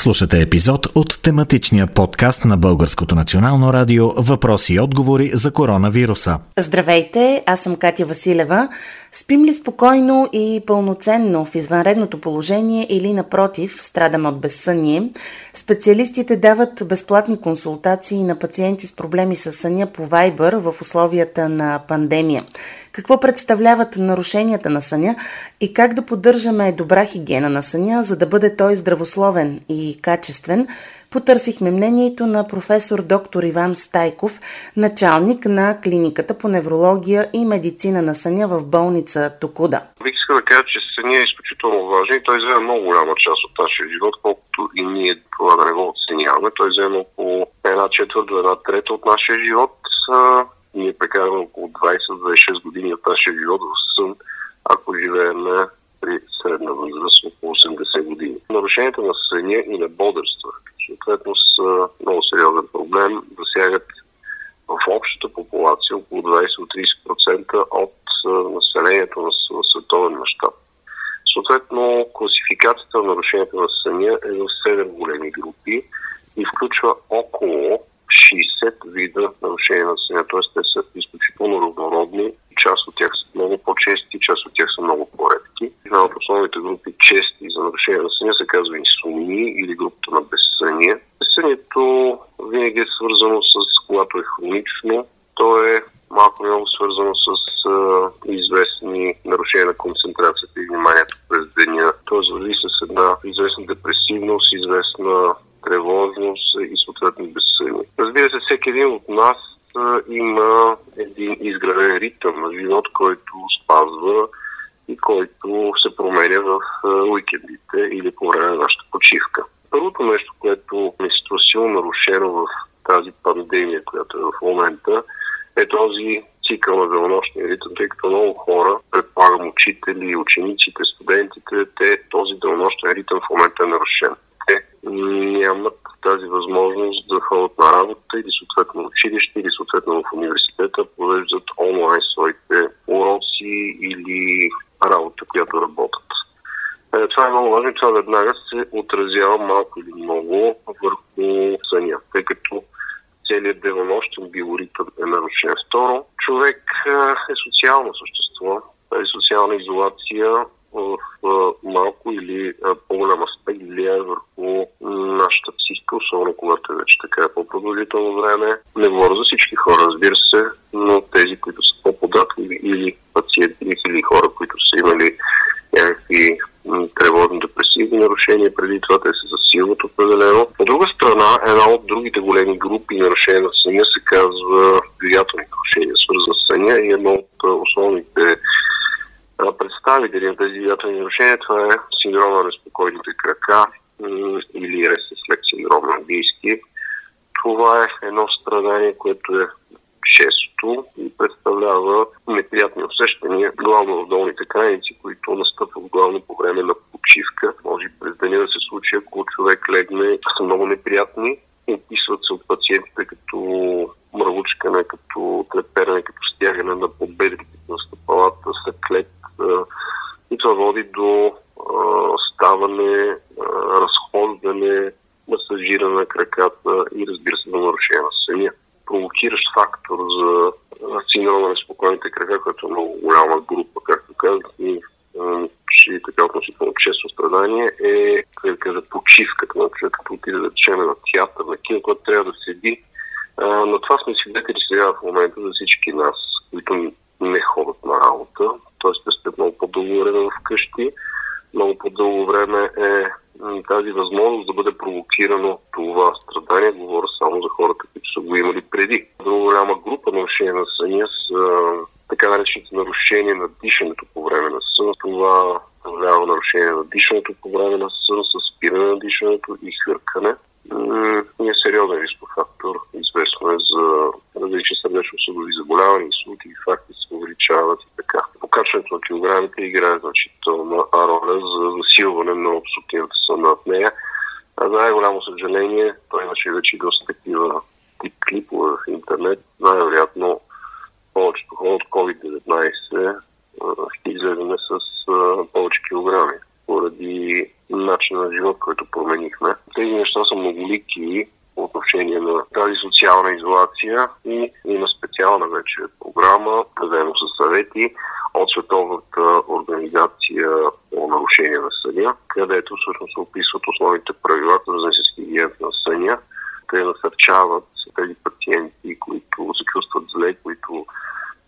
Слушате епизод от тематичния подкаст на Българското национално радио Въпроси и отговори за коронавируса. Здравейте, аз съм Катя Василева. Спим ли спокойно и пълноценно в извънредното положение или напротив страдаме от безсъние? Специалистите дават безплатни консултации на пациенти с проблеми с съня по Viber в условията на пандемия. Какво представляват нарушенията на съня и как да поддържаме добра хигиена на съня, за да бъде той здравословен и качествен – потърсихме мнението на професор доктор Иван Стайков, началник на клиниката по неврология и медицина на съня в болница Токуда. Бих искал да кажа, че съня е изключително важен и той взема много голяма част от нашия живот, колкото и ние това да не го оценяваме. Той взема около една четвърт до една трета от нашия живот. Ние прекарваме около 20-26 години от нашия живот в сън, ако живеем при средна възраст около 80 години. Нарушенията на съня и на бодърства съответно са много сериозен проблем. Засягат в общата популация около 20-30% от населението на световен мащаб. Съответно, класификацията на нарушенията на съня е в 7 големи групи и включва около 60 вида нарушения на съня. Т.е. те са изключително разнородни. Част от тях са много по-чести, част от тях са много по-редки. Една от основните групи чести за нарушение на съня се казва инсомния или групата на безсъние. Безсънието винаги е свързано с, когато е хронично, то е малко много свързано с а, известни нарушения на концентрацията и вниманието през деня. Тоест върви с една известна депресивност, известна тревожност и съответно безсъние. Разбира се, всеки един от нас а, има един изграден ритъм на живот, който спазва и който се променя в уикендите или по време на нашата почивка. Първото нещо, което ми се нарушено в тази пандемия, която е в момента, е този цикъл на денонощния ритъм, тъй като много хора, предполагам учители, учениците, студентите, те този денонощен ритъм в момента е нарушен. Те нямат тази възможност да ходят на работа или съответно училище, или съответно в университета, провеждат онлайн своите уроци или работа, която работят. Е, това е много важно и това веднага се отразява малко или много върху съня, тъй като денонощен биоритъм е нарушен. Второ, човек е, социално същество. Тази социална изолация в малко или по-голям аспект влияе върху нашата психика, особено когато е вече така по-продължително време. Не говоря за всички хора, разбира се, но тези, които са по-податливи или пациенти, или хора, които са имали някакви тревожно-депресивни нарушения, преди това те се засилват определено. От друга страна, една от другите големи групи нарушения на съня се казва влиятелни нарушения, свързани с съня и едно от основните представители на тези влиятелни нарушения, това е синдрома на неспокойните крака или ресеслек синдром на английски. Това е едно страдание, което е често и представлява неприятни усещания, главно в долните крайници, които настъпват главно по време на почивка. Може през деня да се случи, ако човек легне, са много неприятни. Описват се от пациентите като мравучкане, като треперене, като стягане на подбедрите на стъпалата, съклет. И това води до ставане, разхождане, масажиране на краката и разбира се до нарушение на съня провокиращ фактор за синдрома на спокойните крака, като е много голяма група, както така относително често страдание е, как да на човек, като отиде да речем на театър, на кино, който трябва да седи. А, но това сме свидетели сега в момента за всички нас, които не ходят на работа, т.е. те сте много по-дълго време вкъщи, много по-дълго време е тази възможност да бъде провокирано това страдание, говоря само за хората, които са го имали преди. Друга голяма група нарушения на съня са така наречените нарушения на дишането по време на сън. Това представлява нарушение на дишането по време на сън, с спиране на дишането и хъркане. Не е сериозен рисков фактор. Известно е за различни сърдечно-съдови заболявания, инсулти и факти се увеличават и така. Покачването на килограмите играе значителна роля за засилване на обструктивната съна от нея. А най-голямо съжаление, той имаше вече доста такива тип клипове в интернет. Най-вероятно повечето хора от COVID-19 ще излеземе с повече килограми поради начина на живот, който променихме. тези неща са многолики по отношение на тази социална изолация и има специална вече програма, заедно с съвети от Световната организация по нарушение на съня, където всъщност се описват основните правила, свързани с на съня. Те насърчават тези пациенти, които се чувстват зле, които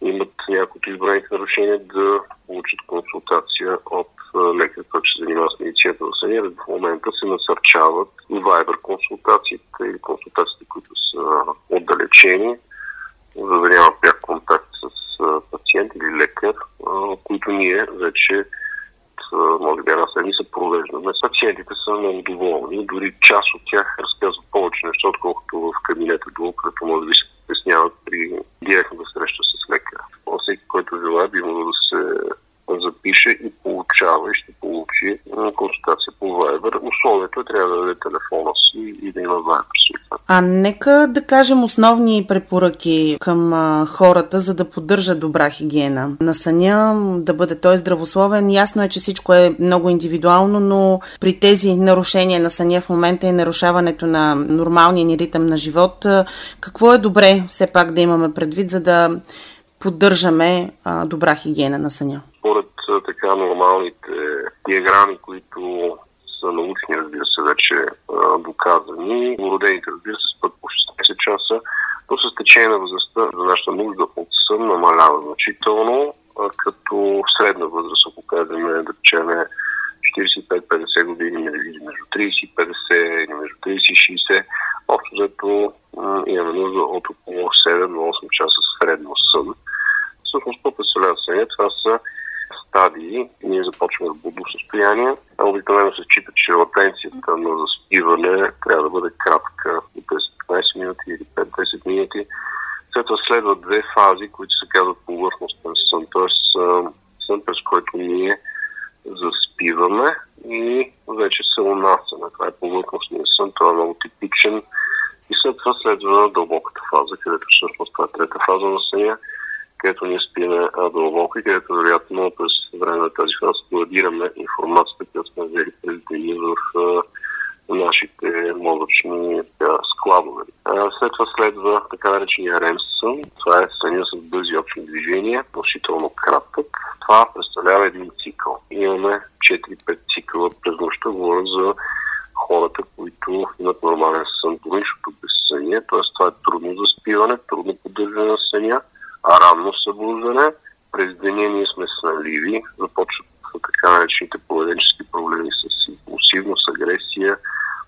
имат някои от избраните нарушения да получат консултация от лекар, който се занимава с медицината за съня. В момента се насърчават вайбер консултациите или консултациите, които са отдалечени, за да няма пряк контакт с пациент или лекар, които ние вече може би една седмица провеждаме. Пациентите са много доволни. Дори част от тях разказват повече неща, отколкото в кабинета долу, като може би се притесняват при директната среща с лекара. Всеки, който желая, би могъл да се запише и получава и ще получи консултация по Viber. Условието е трябва да даде телефона си и да има Viber. А нека да кажем основни препоръки към хората, за да поддържат добра хигиена на съня, да бъде той здравословен. Ясно е, че всичко е много индивидуално, но при тези нарушения на съня в момента и нарушаването на нормалния ни ритъм на живот, какво е добре все пак да имаме предвид, за да поддържаме добра хигиена на съня? Според така нормалните диаграми, които научни, разбира се, вече доказани, родените, разбира се, спът по 16 часа, но с течение на възрастта за нашата нужда от сън намалява значително, като средна възраст, ако кажем, да речем 45-50 години, или между 30 и 50, или между 30 и 60, общо взето имаме нужда от около 7-8 часа средно сън всъщност какво представлява съня? Това са стадии. Ние започваме в будно състояние. Обикновено се счита, че латенцията на заспиване трябва да бъде кратка, 10-15 минути или 5-10 минути. След това следват две фази, които се казват повърхностен сън, т.е. сън, през който ние заспиваме и вече се унасяме. Това е повърхностният сън, това е много типичен. И след това следва дълбоката фаза, където всъщност това е трета фаза на съня където ние спиме дълбоко и където вероятно през време на тази фаза складираме информацията, която сме взели през деня в нашите мозъчни складове. След това следва така наречения REM сън. Това е съня с бързи общи движения, относително кратък. Това представлява един цикъл. Имаме 4-5 цикъла през нощта. Говоря за хората, които имат нормален сън, по безсъние. Т.е. това е трудно за спиване, трудно поддържане на съня ранно събуждане. През деня ние сме сънливи, започват така наречените поведенчески проблеми с импулсивност, агресия,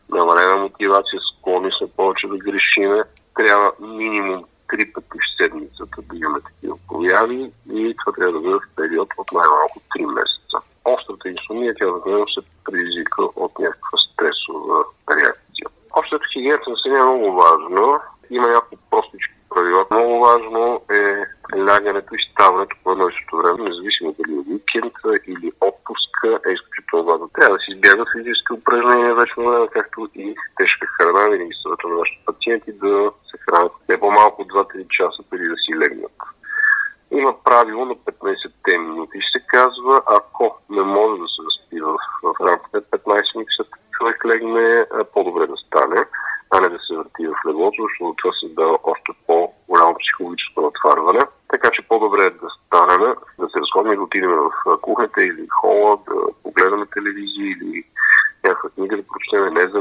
намалена мотивация, склонни сме повече да грешиме. Трябва минимум три пъти в седмицата да имаме такива прояви и това трябва да бъде в период от най-малко 3 месеца. Острата инсумния тя да се предизвика от някаква стресова реакция. Общата хигиената на съня е много важна. Има няколко простички правила. Много важно е лягането и ставането по едно и същото време, независимо дали е уикенд или отпуска, е изключително важно. Трябва да се избягат физически упражнения вече време, както и тежка храна. Винаги съветвам на нашите пациенти да се хранят не по-малко от 2-3 часа преди да си легнат. Има правило на 15-те минути. Се казва, ако не може да се разпи в, в рамките 15 минути човек легне, по-добре да стане а не да се върти в леглото, защото това създава още по-голямо психологическо натварване. Така че по-добре е да станем, да се разходим и да отидем в кухнята или хола, да погледаме телевизия или някаква книга да прочетем, не за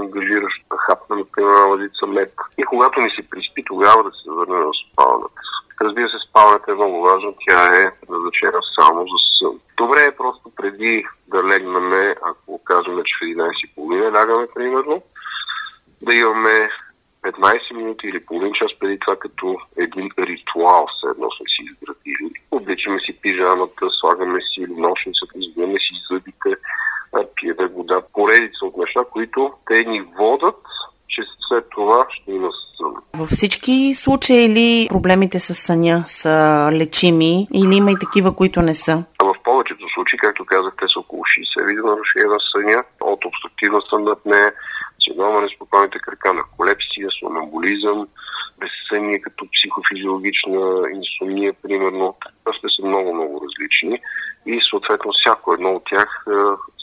например, на лъжица мед. И когато ни се приспи, тогава да се върнем в спалнята. Разбира се, спалнята е много важна, тя е назначена само за сън. Добре е просто преди да легнем, ако кажем, че в 11.30 лягаме, примерно, да имаме 15 минути или половин час преди това като един ритуал, все едно сме си изградили. Обличаме си пижамата, слагаме си нощницата, избиваме си зъбите, пиеме вода, поредица от неща, които те ни водат, че след това ще има сън. Във всички случаи ли проблемите с съня са лечими или има и такива, които не са? В повечето случаи, както казах, те са около 60 вида нарушения на съня, от обструктивна сънна синдрома на спокойните крака, колепсия, сомнамбулизъм, безсъние като психофизиологична инсомния, примерно. Това са много, много различни и съответно всяко едно от тях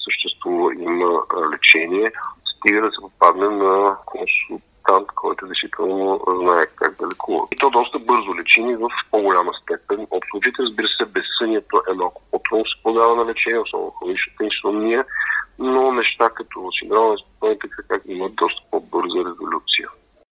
съществува, има лечение. Стига да се попадне на консултант, който действително знае как да лекува. И то доста бързо лечими в по-голяма степен. От случаите, разбира се, безсънието е малко по-трудно се подава на лечение, особено хроничната инсомния, но неща като синдрома на как имат доста по-бърза резолюция.